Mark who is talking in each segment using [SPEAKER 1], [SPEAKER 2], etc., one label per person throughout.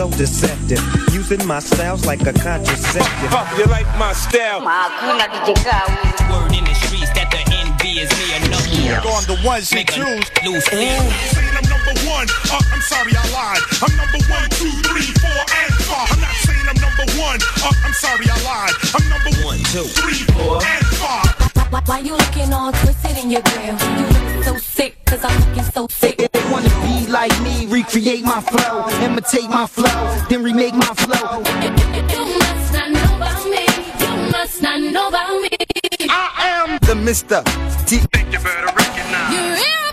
[SPEAKER 1] so deceptive. Using my styles like a contraceptive.
[SPEAKER 2] Fuck, you like my style.
[SPEAKER 3] Word in the streets that the envy is me or nothing.
[SPEAKER 4] Go on the ones you
[SPEAKER 3] Make a
[SPEAKER 4] choose.
[SPEAKER 5] Saying I'm number one. Uh, I'm sorry, I lied. I'm number one, two, three, four, and five. I'm not saying I'm number one. Uh, I'm sorry, I lied. I'm number one, two, three, four, and five.
[SPEAKER 6] Why, why you looking all twisted in your grill? You look so sick, cause I'm looking so sick.
[SPEAKER 7] They wanna be like me, recreate my flow, imitate my flow, then remake my flow.
[SPEAKER 6] You must not know about me. You must not know about me.
[SPEAKER 7] I am the Mr. T.
[SPEAKER 5] Think you better recognize.
[SPEAKER 6] You're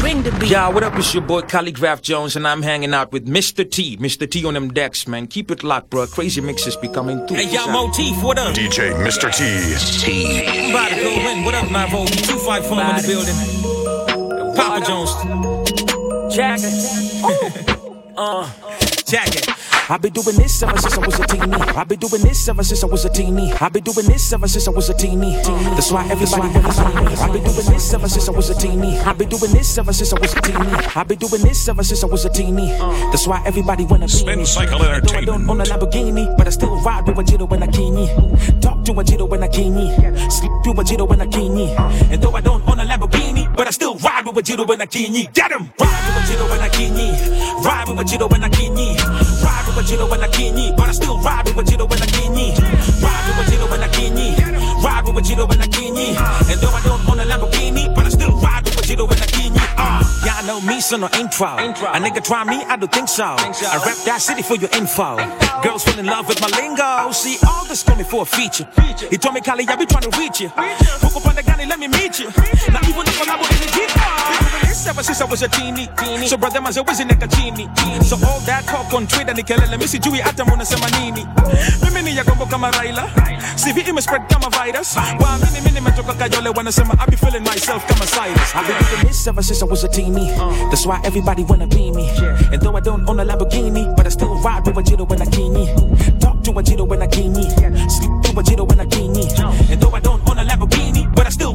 [SPEAKER 8] Bring the beat.
[SPEAKER 9] Yeah, what up? It's your boy Khaligraph Jones, and I'm hanging out with Mr. T. Mr. T on them decks, man. Keep it locked, bro. Crazy mixes be coming through.
[SPEAKER 3] Hey, y'all, Motif, what up?
[SPEAKER 5] DJ Mr. T.
[SPEAKER 3] Body go in. What up, Navo? 254 in the building. Papa Jones.
[SPEAKER 9] Jacket.
[SPEAKER 3] Uh, Jacket.
[SPEAKER 9] I've been doing this ever since I was a teenie. I've been doing this ever since I was a teenie. I've been doing this ever since I was a teenie. That's why everybody wanna see me. I've been doing this ever since I was a teenie. I've been doing this ever since I was a teenie. I've been doing this ever since I was a teenie. That's why everybody wanna be
[SPEAKER 5] Spin. Cycle
[SPEAKER 9] Though I don't own a Lamborghini, but I still ride with a Jito and a Kini. Talk to a Jito and a Kini. Sleep to a Jito and a Kini. And though I don't own a Lamborghini, but I still ride with a Jito and a Kini. Get 'em! Ride with a Jito and a Kini. Ride with a Jito and a Kini. Ride with a Jito and a Kini. But I still ride with a Jito and a Kini. Ride with a Jito and a Kini. Ride with a Jito and a Kini. And though I don't own a Lamborghini, but I still ride with a Jito and a Kini. Uh, y'all know me, so no intro. A nigga try me, I don't think so. I rap that city for your info. Girls fall in love with my lingo. See, all this coming for a feature. He told me, Kali, I be trying to reach you. Hook up on the gunny, let me meet you. Now even if I'm in the deep this ever since I was a teeny. Teeny. So brother manze wizi neka chini. So all that talk on Twitter ni kelele misi jui hata munasema nini. Mimi ni yakombo kama Raila. CV ime spread kama virus. Waamini mimi nimetoka Kayole wanasema I be feeling myself kama Cyrus. I've been doing this ever since I was a teeny. Uh. That's why everybody wanna be me. And though I don't own a Lamborghini, but I still ride with a Jito and a Kini. Talk to a Jito a Kini. Sleep to a Jito a Kini. And though I don't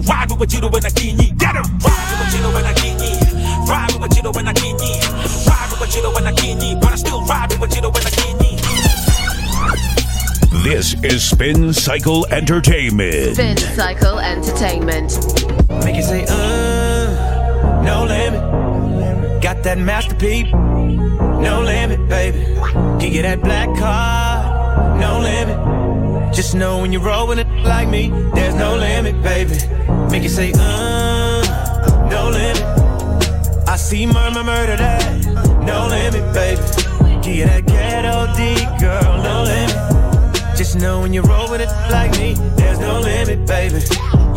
[SPEAKER 9] ride with a Jito and a Kini. Get 'em! Ride with a Jito and a Kini. Ride with a Jito and a Kini. Ride with a Jito and a Kini. But I still ride with a Jito and a Kini.
[SPEAKER 5] This is Spin Cycle Entertainment.
[SPEAKER 10] Spin Cycle Entertainment.
[SPEAKER 2] Make it say, uh, no limit. Got that masterpiece, no limit, baby. Can get that black car, no limit. Just know when you roll with it like me, there's no limit, baby. Make it say, uh, no limit. I see murmur murder that, no limit, baby. Get that ghetto D, girl, no limit. Just know when you roll with it like me, there's no limit, baby.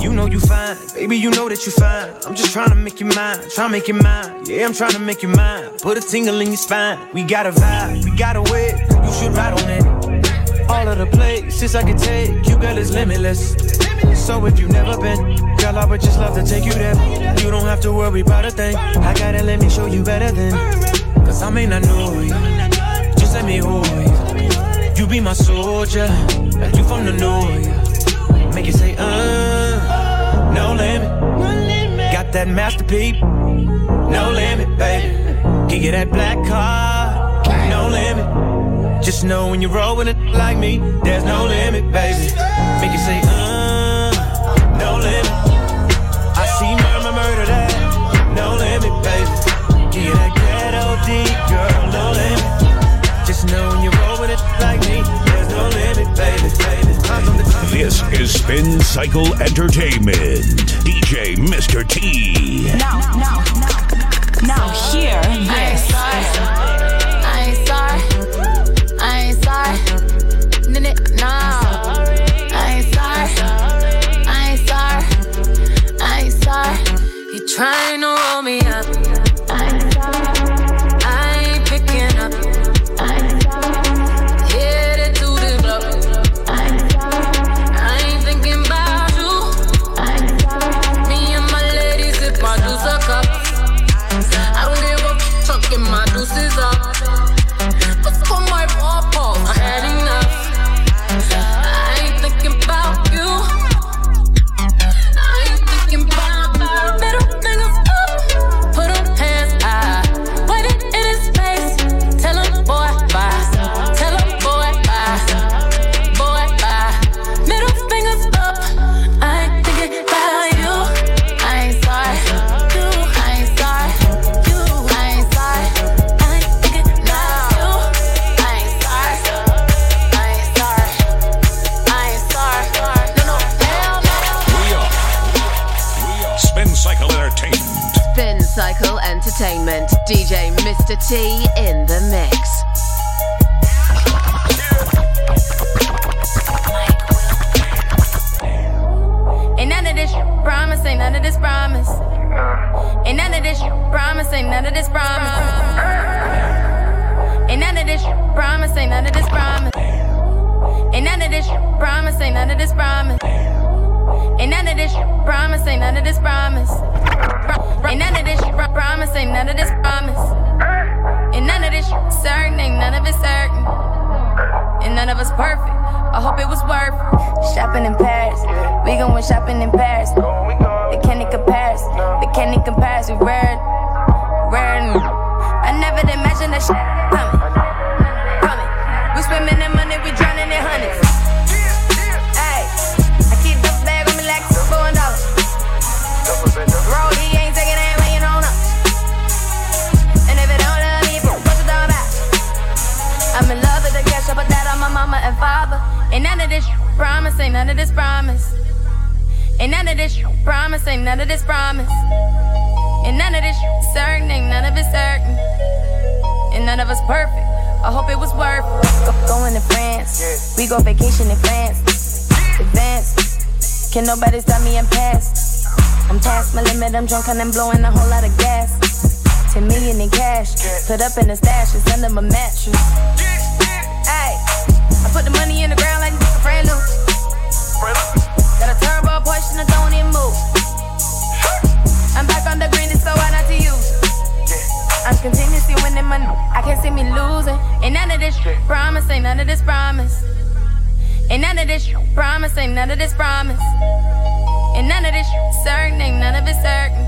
[SPEAKER 2] You know you fine, baby, you know that you fine. I'm just trying to make you mine, trying to make you mine. Yeah, I'm trying to make you mine. Put a tingle in your spine. We got a vibe, we got a way, you should ride on it. All of the places I can take you, girl, is limitless. So if you never been, girl, I would just love to take you there. You don't have to worry about a thing. I gotta let me show you better than. Cause I may not know you, just let me hold you. You be my soldier, like you from the north. Make it say, uh, no limit. Got that masterpiece, no limit, baby. Can get that black car, no limit. Just know when you roll with it like me, there's no limit, baby. Make it say, uh, no limit. I see murmur murder that, no limit, baby. Get that ghetto D, girl, no limit. Just know when you roll with it like me, there's no limit, baby, baby. I'm on the
[SPEAKER 5] This is Spin Cycle Entertainment. DJ Mr. T.
[SPEAKER 8] Now, now, now, now hear this.
[SPEAKER 6] Sorry. N- n- No. I ain't sorry. I ain't sorry. I ain't sorry. You trying to roll me promise. Ain't none of this promise, ain't none of this promise. Ain't none of this promise, ain't none of this promise. Ain't none of this certain, ain't none of it certain. And none of us perfect. I hope it was worth shopping in Paris. We going shopping in Paris. They can't compare us. They can't. We rare, rare. I never imagined that shit coming, coming. We swimming in money, we drowning in hundreds. Ain't none of this promise, ain't none of this promise. Ain't none of this promise, ain't none of this promise. Ain't none of this certain, ain't none of it certain. And none of us perfect. I hope it was worth go, going to France. We go vacation in France. Advance. Can nobody stop me? I'm past. I'm past my limit. I'm drunk and I'm blowing a whole lot of gas. 10 million in cash. Put up in the stash. It's under my mattress. Hey, I put the money in brand new. Got a turbo Porsche and I don't even move. I'm back on the green, it's so hard not to use. I'm continuously winning money. I can't see me losing. Ain't none of this promise, ain't none of this promise. Ain't none of this promise, ain't none of this promise. Ain't none of this certain, ain't none of it certain.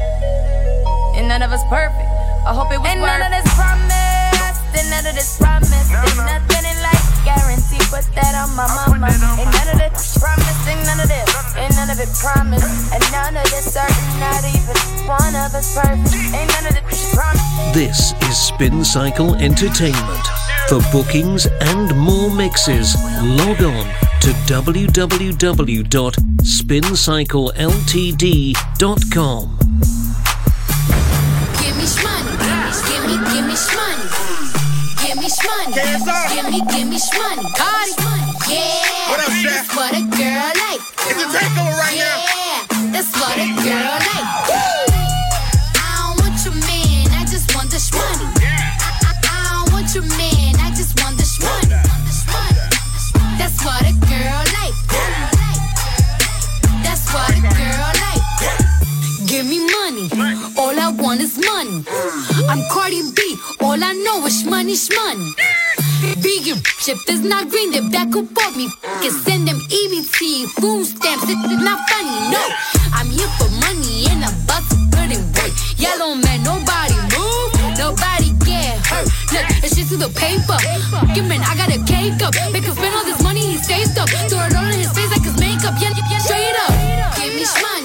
[SPEAKER 6] And none of us perfect. I hope it was Ain't none of this promise, ain't none of this promise. There's nothing in life guarantee. Put that on my mama. Ain't none of this promise, ain't none of this. Ain't none of it promise. And none of this certain, not even one of us perfect. Ain't none of this promise.
[SPEAKER 11] This is Spin Cycle Entertainment. For bookings and more mixes, log on to www.spincycleltd.com.
[SPEAKER 4] Give me shmoney, give me, give me give me shmoney, give me, give me shmoney. Cardi, yeah,
[SPEAKER 5] What up,
[SPEAKER 4] that's what a girl like.
[SPEAKER 5] It's a takeover right
[SPEAKER 4] yeah,
[SPEAKER 5] now.
[SPEAKER 4] that's what a girl like. I don't want your man, I just want the shmoney. I, I, I don't want your man, I just want the shmoney. That's what a girl like. That's what a girl like. Give me money, all I want is money. I'm Cardi B, all I know is money, money. Vegan, if is not green, they back up on me. Can send them EBT, food stamps, it's not funny, no. I'm here for money and I'm about to put. Yellow man, nobody move, nobody get hurt. Look, it's just to the paper. Give man, I got a cake up. Make him spend all this money he saved up. Throw it all in his face like his makeup. Yeah, yeah, straight up. Give me shmoney,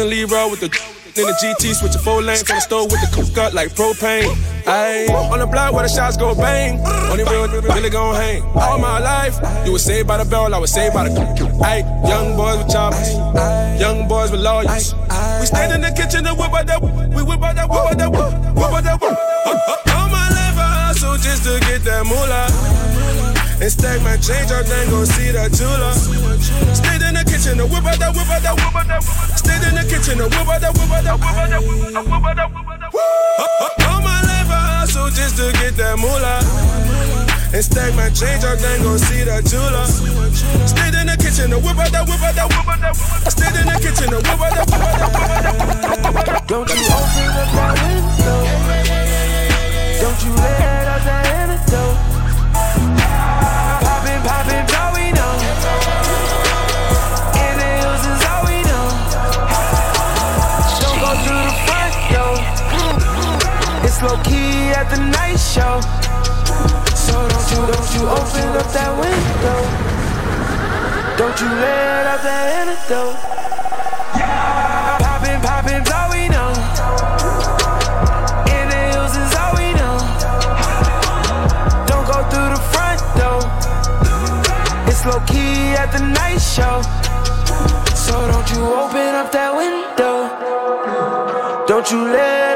[SPEAKER 12] cousin Leroy with the in the GT switching four lanes on the stove with the cook cut like propane. Ayy, on the block where the shots go bang. Only real really gon' hang. All my life, you was saved by the bell, I was saved by the Ayy, young boys with choppers, young boys with lawyers. We stand in the kitchen and whip out that, we whip out that, whip out that, whip, stack my change up, then go see that jeweler. Stayed in the kitchen, the whip out that, whip out that, whip out that. Stayed in the kitchen, the whip out that, whip out that, whip out that, whip out that, whip out that. All my life I hustle just to get that moolah. And stack my change up, then go see that jeweler. Stayed in the kitchen, the whip out that, whip out that, whip out that. Stayed in the kitchen, the whip out that, whip out that, whip out that.
[SPEAKER 13] Don't you open up that window. Don't you let out that antidote been popping, all we know. In the hills is all we know. Don't go through the front door. It's low key at the night show. So don't you, don't you open up that window. Don't you let out that antidote.
[SPEAKER 14] It's
[SPEAKER 13] low key at the night show. So don't you open up that window. Don't you let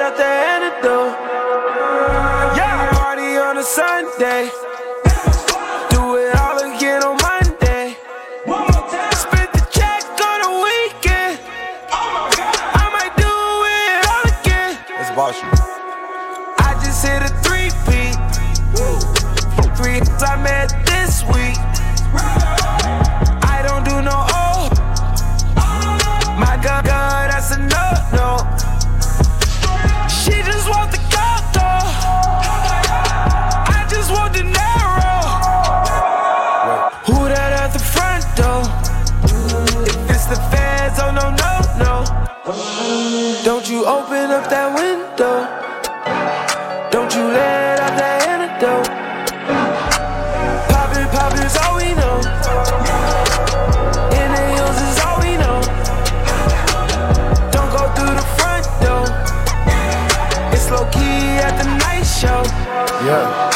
[SPEAKER 14] Yeah.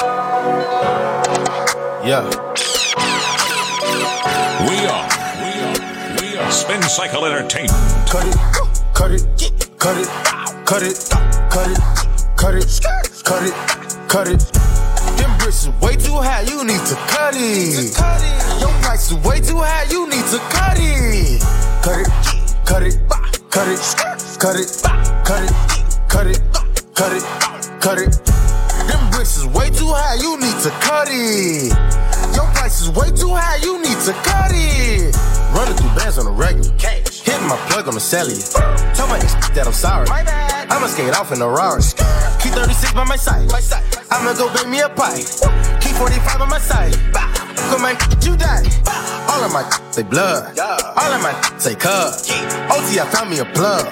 [SPEAKER 14] Yeah.
[SPEAKER 15] We are, we are, we are Spin Cycle Entertainment.
[SPEAKER 14] Cut it, cut it, cut it, cut it, cut it, cut it, cut it, cut it. Them bricks is way too high, you need to cut it. Your price is way too high, you need to cut it. Cut it, cut it, cut it, cut it, cut it, cut it, cut it, cut it. Them bricks is way too high, you need to cut it. Your price is way too high, you need to cut it. Running through bands on the regular. Cash. Hitting my plug on the cellular. Tell my ex that I'm sorry. I'ma skate off in a Rari. Key 36 by my side. I'ma go bake me a pie. Key 45 on my side. Go man, you die. All of my say blood. All of my say cuz. OT, I found me a plug.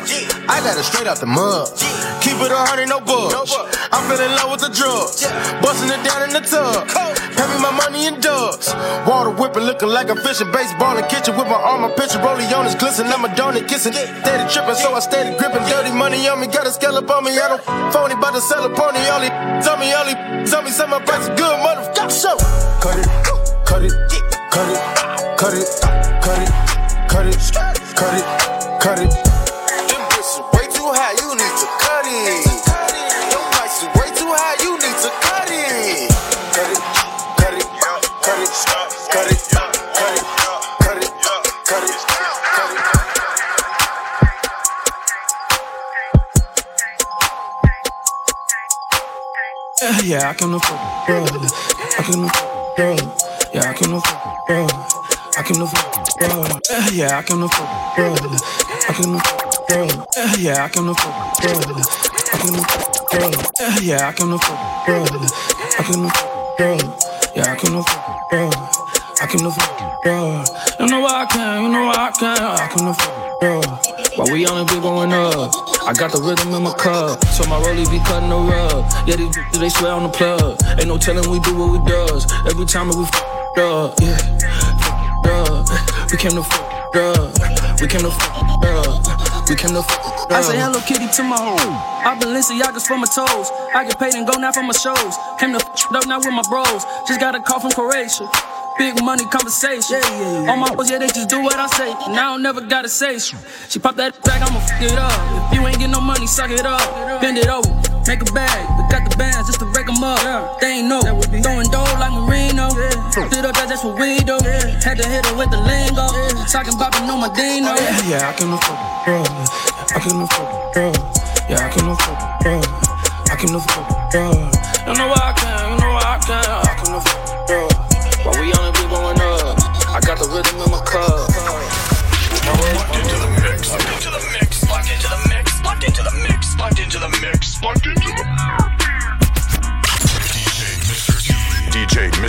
[SPEAKER 14] I got it straight out the mud. Keep it a hundred, no bugs. I'm feeling low with the drugs. Busting it down in the tub. Pay me my money in dubs. Water whipping, looking like a fish in baseball in kitchen with my arm, my picture rolling on his glisten. I'm a donut kissing. Steady tripping, so I steady gripping. Dirty money on me, got a scale up on me. I don't phony, about to sell a pony. Only tell me, only tell me some my price good, motherfucker. So cut it, cut it, cut it, cut it, cut it, cut it, cut it, cut it. Them bricks is way too high, you need to cut it. Your price is way too high, you need to cut it. Cut it, cut it, cut it, cut it, cut it, cut it, cut it, cut it.
[SPEAKER 13] Yeah, yeah, I can afford, bro. I can afford, bro. Yeah, I can afford, bro. I can afford, bro. Yeah, I can afford, bro. I can afford, bro. Yeah, I can afford, bro. I can afford, bro. Yeah, I can afford, bro. I can afford, bro. Yeah, I can afford, bro. I can afford, bro. You know I can, you know I can, I can afford, bro. While we only be going up. I got the rhythm in my cup, so my rollie be cutting the rug. Yeah, these bitches, they swear on the plug. Ain't no telling we do what we does. Every time that we f up, yeah, up. We came to fuck up. We came to fuck up. We came to f up.
[SPEAKER 16] I say hello kitty to my home. I Balenciagas for my toes. I get paid and go now for my shows. Came to fuck up now with my bros. Just got a call from Croatia. Big money conversation. All my boys, yeah, they just do what I say. And I don't never gotta say shit. She pop that back, I'ma fuck it up. If you ain't get no money, suck it up. Bend it over, make a bag. We got the bands just to break them up. They ain't know. Throwing dough like Marino. F it up, that's what we do. Had to hit her with the lingo. Talking about no Medino.
[SPEAKER 13] Yeah, yeah, I can afford, bro. I can afford, bro. Yeah, I can afford, bro. I can afford, bro. You know why I can, you know why I can, I can afford, bro. While we on it, we going up. I got the rhythm in my cup.
[SPEAKER 5] Locked into the mix, into the mix,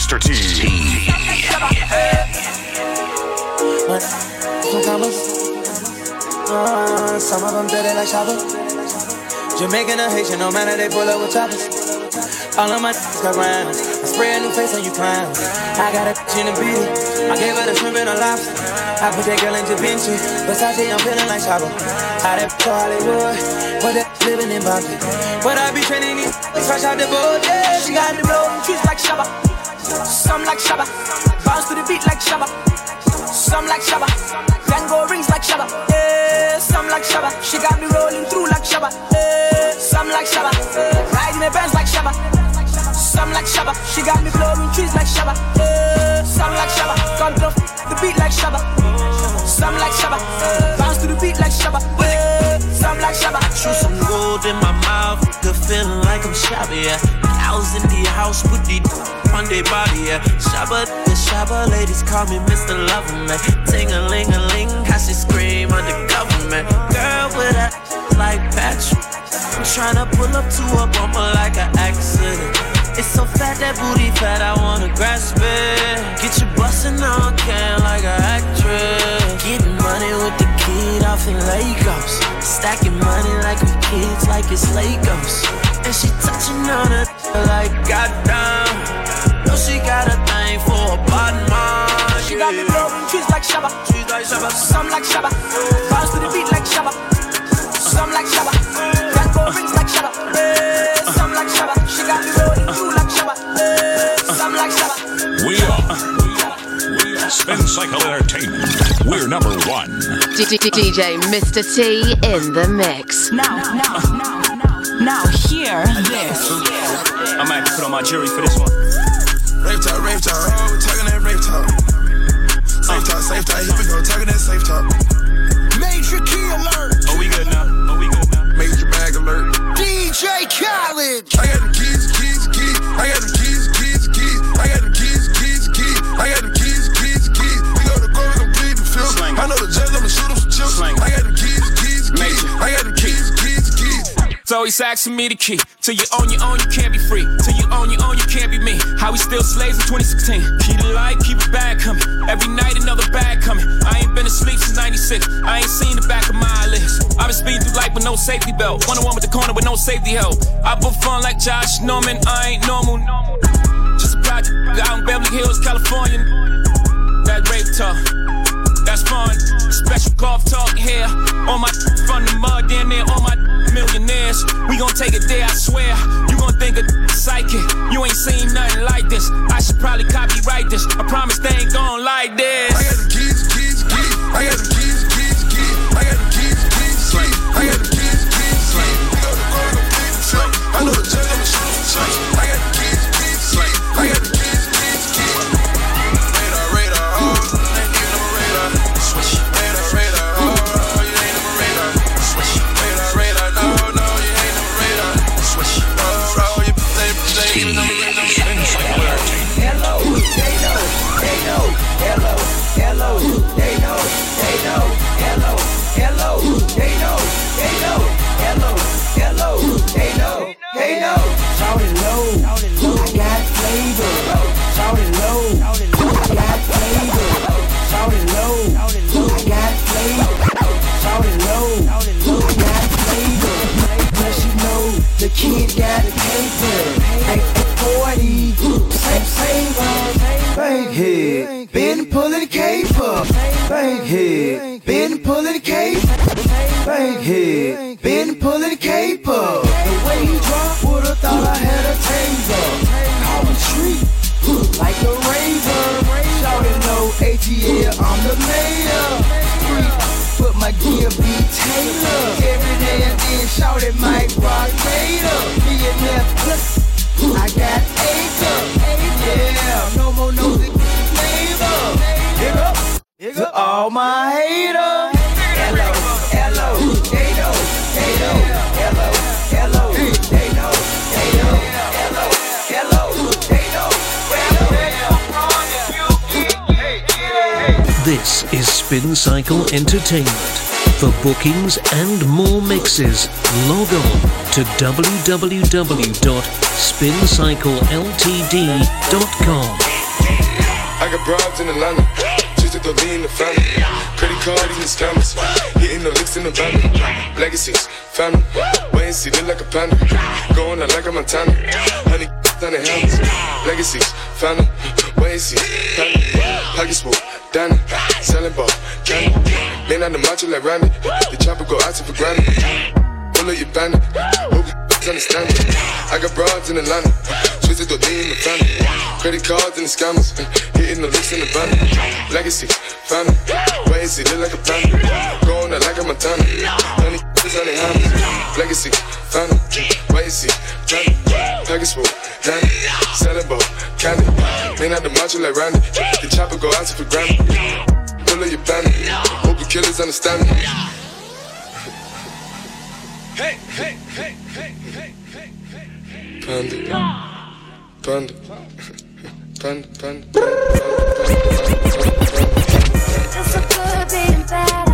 [SPEAKER 5] Mr. T.
[SPEAKER 17] Commas. Uh, some of them dirty like shoppers. Jamaican or Haitian, no matter, they pull up with choppers.
[SPEAKER 18] All of my got rounds. I spray a new face on you. I got a in the beat. I gave her the shrimp and a lobster. I put that girl in. Versace, I'm feeling like that Hollywood. But that living in Boston. But I be training these fresh out the boat. Yeah, she got the trees like. Some like Shabba. Bounce to the beat like Shabba. Some like Shabba. Tango rings like Shabba. Yeah, some like Shabba. She got me rolling through like Shabba. Yeah, some like Shabba. Riding the bands like Shabba. Some like Shabba. She got me blowing trees like Shabba. Yeah, some like Shabba. Come the beat like Shabba. Some like Shabba. Bounce to the beat like Shabba. Some like Shabba.
[SPEAKER 17] Chew some gold in my mouth, good feeling like I'm shabby, yeah. Cows in the house, put the on their body, yeah. Shabba, the Shabba ladies call me Mr. Loverman. Ting a ling a ling, how she scream under government. Girl with a like Patrick. I'm tryna pull up to a bumper like an accident. It's so fat, that booty fat, I wanna grasp it. Get you bustin' on can like an actress. Getting money with the kid off in Lagos. Stacking money like we kids, like it's Legos. And she touching on it like goddamn. No, she got a thing for a bottom man.
[SPEAKER 18] She got me blowing trees like Shabba.
[SPEAKER 17] Trees like Shabba.
[SPEAKER 18] Some like Shabba.
[SPEAKER 19] DJ Mr. T in the mix.
[SPEAKER 8] Now, now, now, now, now, hear this.
[SPEAKER 12] I might have to put on my jury for this one.
[SPEAKER 20] Rave talk, rave talk, oh, we talking that rave talk. Safe talk, safe talk, here we go, talking that safe talk. Major key alert.
[SPEAKER 12] Oh, we good now. Oh, we good now.
[SPEAKER 20] Major bag alert.
[SPEAKER 21] DJ Khaled.
[SPEAKER 20] I got them keys, keys, keys. I got them
[SPEAKER 12] He's asking me the key. Till you own your own, you can't be free. Till you own your own, you can't be me. How we still slaves in 2016. Keep the light, keep it bag coming. Every night another bag coming. I ain't been asleep since 96. I ain't seen the back of my eyelids. I've been speeding through life with no safety belt. One on one with the corner with no safety help. I put fun like Josh Norman. I ain't normal. Just a project out in Beverly Hills, California. That rape talk. That's fun. Special golf talk here. On my from the mud, down there, on my millionaires. We gon' take it there, I swear. You gon' think a psychic. You ain't seen nothing like this. I should probably copyright this. I promise they ain't gon' like this.
[SPEAKER 20] I got the keys, keys, keys. I got the keys, keys, keys. I got the keys, keys, keys. I got the keys, keys, keys. I know the judge, I'ma shoot him. I got the keys,
[SPEAKER 11] This is Spin Cycle Entertainment. For bookings and more mixes, log on to www.spincycleltd.com.
[SPEAKER 20] I got bribes in Atlanta, just to in the family. Credit scammers, hitting the licks in the van. Legacies, family, see, like a panda. Going out like a Montana, honey,
[SPEAKER 19] on the helmets. Legacies, family. Hennessy, Penny, Pocket Smoke, Danny, Selling Ball, Danny. Lean on the macho like Randy, the chopper go out for granted. Pull up your bandit, hope you understand me. I got broads in Atlanta, twisted door in the family. Credit cards and the scammers, hitting the looks in the van. Legacy, family, why is it look like a panda? Going out like a Montana, honey, this honey, honey. Legacy, family, why is it panda? Danny, Selling Ball, Candy. Man out the macho like Randy. The chopper go out for Grammy. Pull up your bandit. Hope the killers understand me.
[SPEAKER 22] Hey, hey, hey, hey, hey, hey, hey.
[SPEAKER 19] Panda. Panda. Panda, panda,
[SPEAKER 12] panda, panda, so good being bad.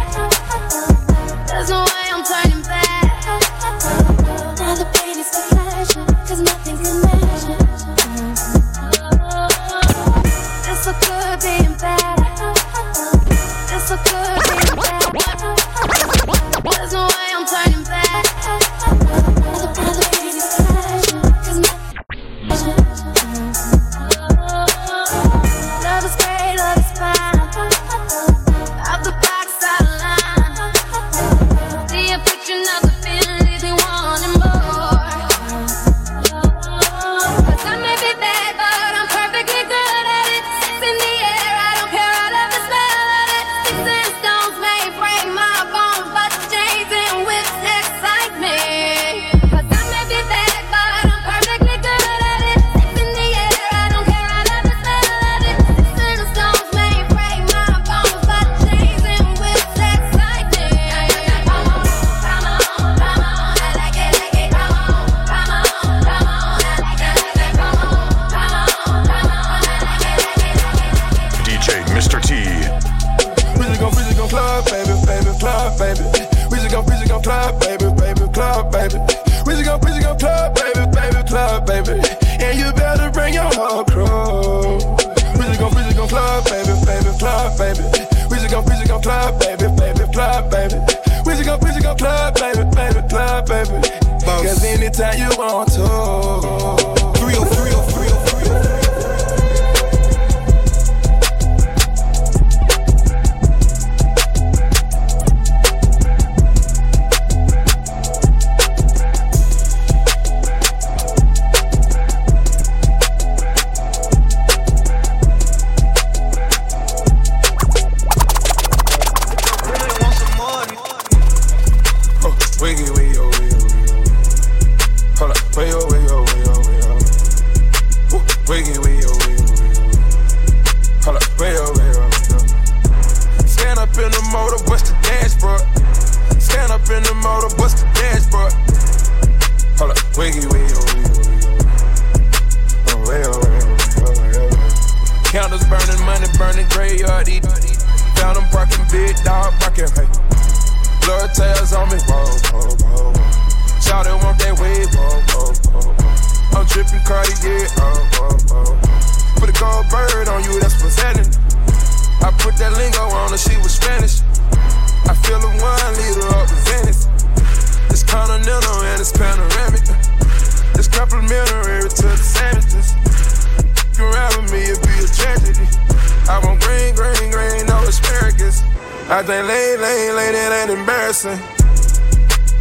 [SPEAKER 12] I
[SPEAKER 19] think lane, lane, lane, it ain't embarrassing.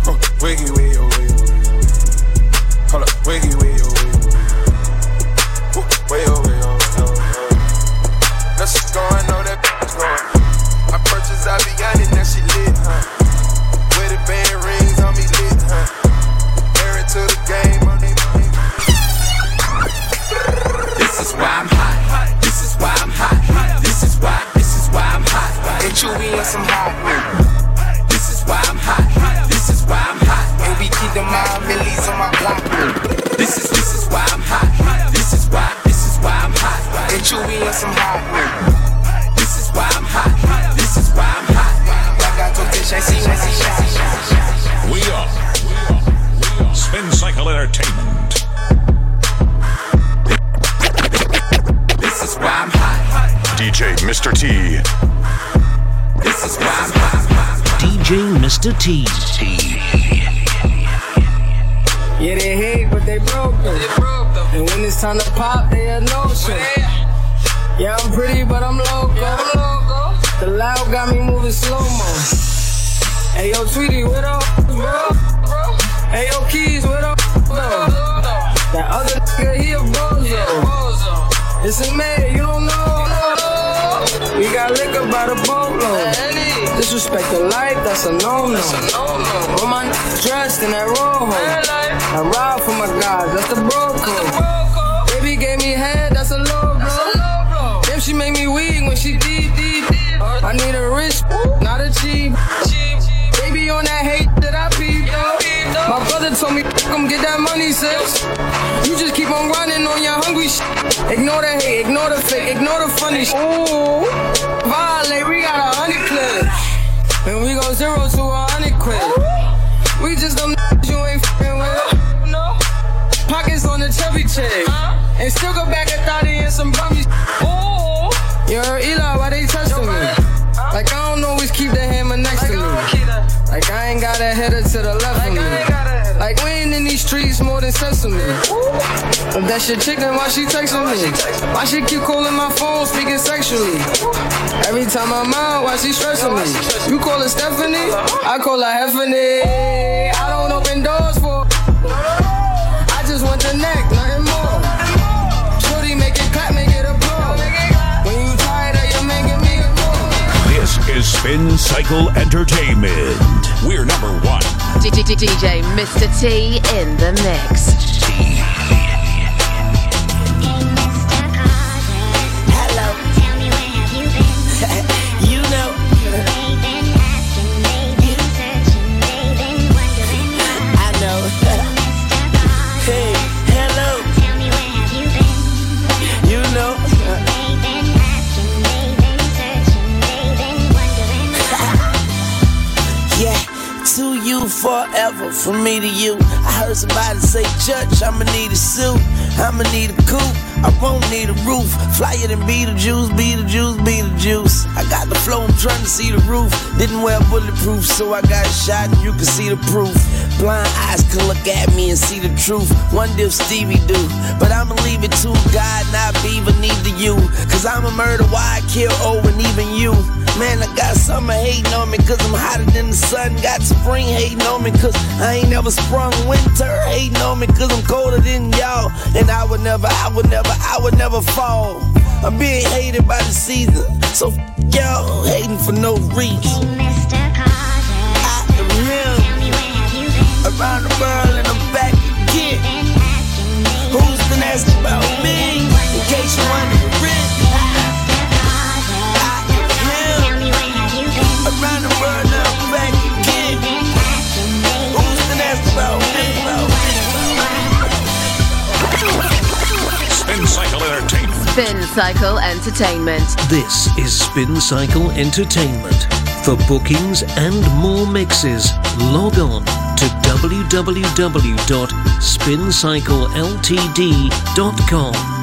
[SPEAKER 19] Oh, wiggy, wiggy.
[SPEAKER 23] and we some hot. This is why I'm hot. This is why I'm hot.
[SPEAKER 15] We are Spin Cycle Entertainment.
[SPEAKER 23] This is why I'm hot.
[SPEAKER 15] DJ Mr. T.
[SPEAKER 23] This is why I'm hot.
[SPEAKER 11] DJ Mr. T.
[SPEAKER 24] Yeah, they hate, but they broke them. And when it's time to pop, they a no show. Yeah, I'm pretty, but I'm loco. The loud got me moving slow mo. Hey, yo, Tweety, what up, bro? Hey, yo, Keys, what up, though? That other nigga, he a bozo. It's a man, you don't know. We got liquor by the boatload. Disrespect the life, that's a no-no. All my dressed in that rojo. I ride for my guys, that's the bro code. Baby gave me head, that's a low she make me weak when she deep, deep. I need a rich, not a cheap. Baby on that hate that I peep though. My brother told me, come get that money, sis. You just keep on running on your hungry shit. Ignore the hate, ignore the fake, ignore the funny shit. Ooh, violate, we got a hundred clips. And we go zero to a hundred quid. We just them you ain't fing with. No. Pockets on the chubby chick. And still go back and thought and some bummy. Ooh, heard Eli, why they touching me? Like I don't always keep the hammer next to me. Like I ain't got a header to the left of me. Like we ain't in these streets more than sesame. If that shit chicken, why she texting me? Why she keep calling my phone, speaking sexually? Every time I'm out, why she stressing me? You call her Stephanie? I call her Heffany.
[SPEAKER 15] Is Spin Cycle Entertainment. We're number one.
[SPEAKER 10] DJ Mr. T in the mix.
[SPEAKER 17] From me to you. I heard somebody say, Church, I'ma need a suit, I'ma need a coupe, I won't need a roof. Flyer than Beetlejuice, Beetlejuice, Beetlejuice. I got the flow, I'm trying to see the roof. Didn't wear bulletproof, so I got shot and you can see the proof. Blind eyes can look at me and see the truth. One if Stevie do, but I'ma leave it to God, not be Beaver, neither you. Cause I'm a murder, why I kill O and even you. Man, I got summer hating on me cause I'm hotter than the sun. Got spring hating on me cause I ain't never sprung. Winter hating on me cause I'm colder than y'all. And I would never, I would never, I would never fall. I'm being hated by the season. So f- y'all hating for no reason. I am him. Around the world and I'm back again. Who's been asking about me? In case you wondering. Around the world now I'm back again. Who's been asking?
[SPEAKER 15] Spin Cycle Entertainment.
[SPEAKER 10] Spin Cycle Entertainment.
[SPEAKER 11] This is Spin Cycle Entertainment. For bookings and more mixes, log on to www.spincycleltd.com.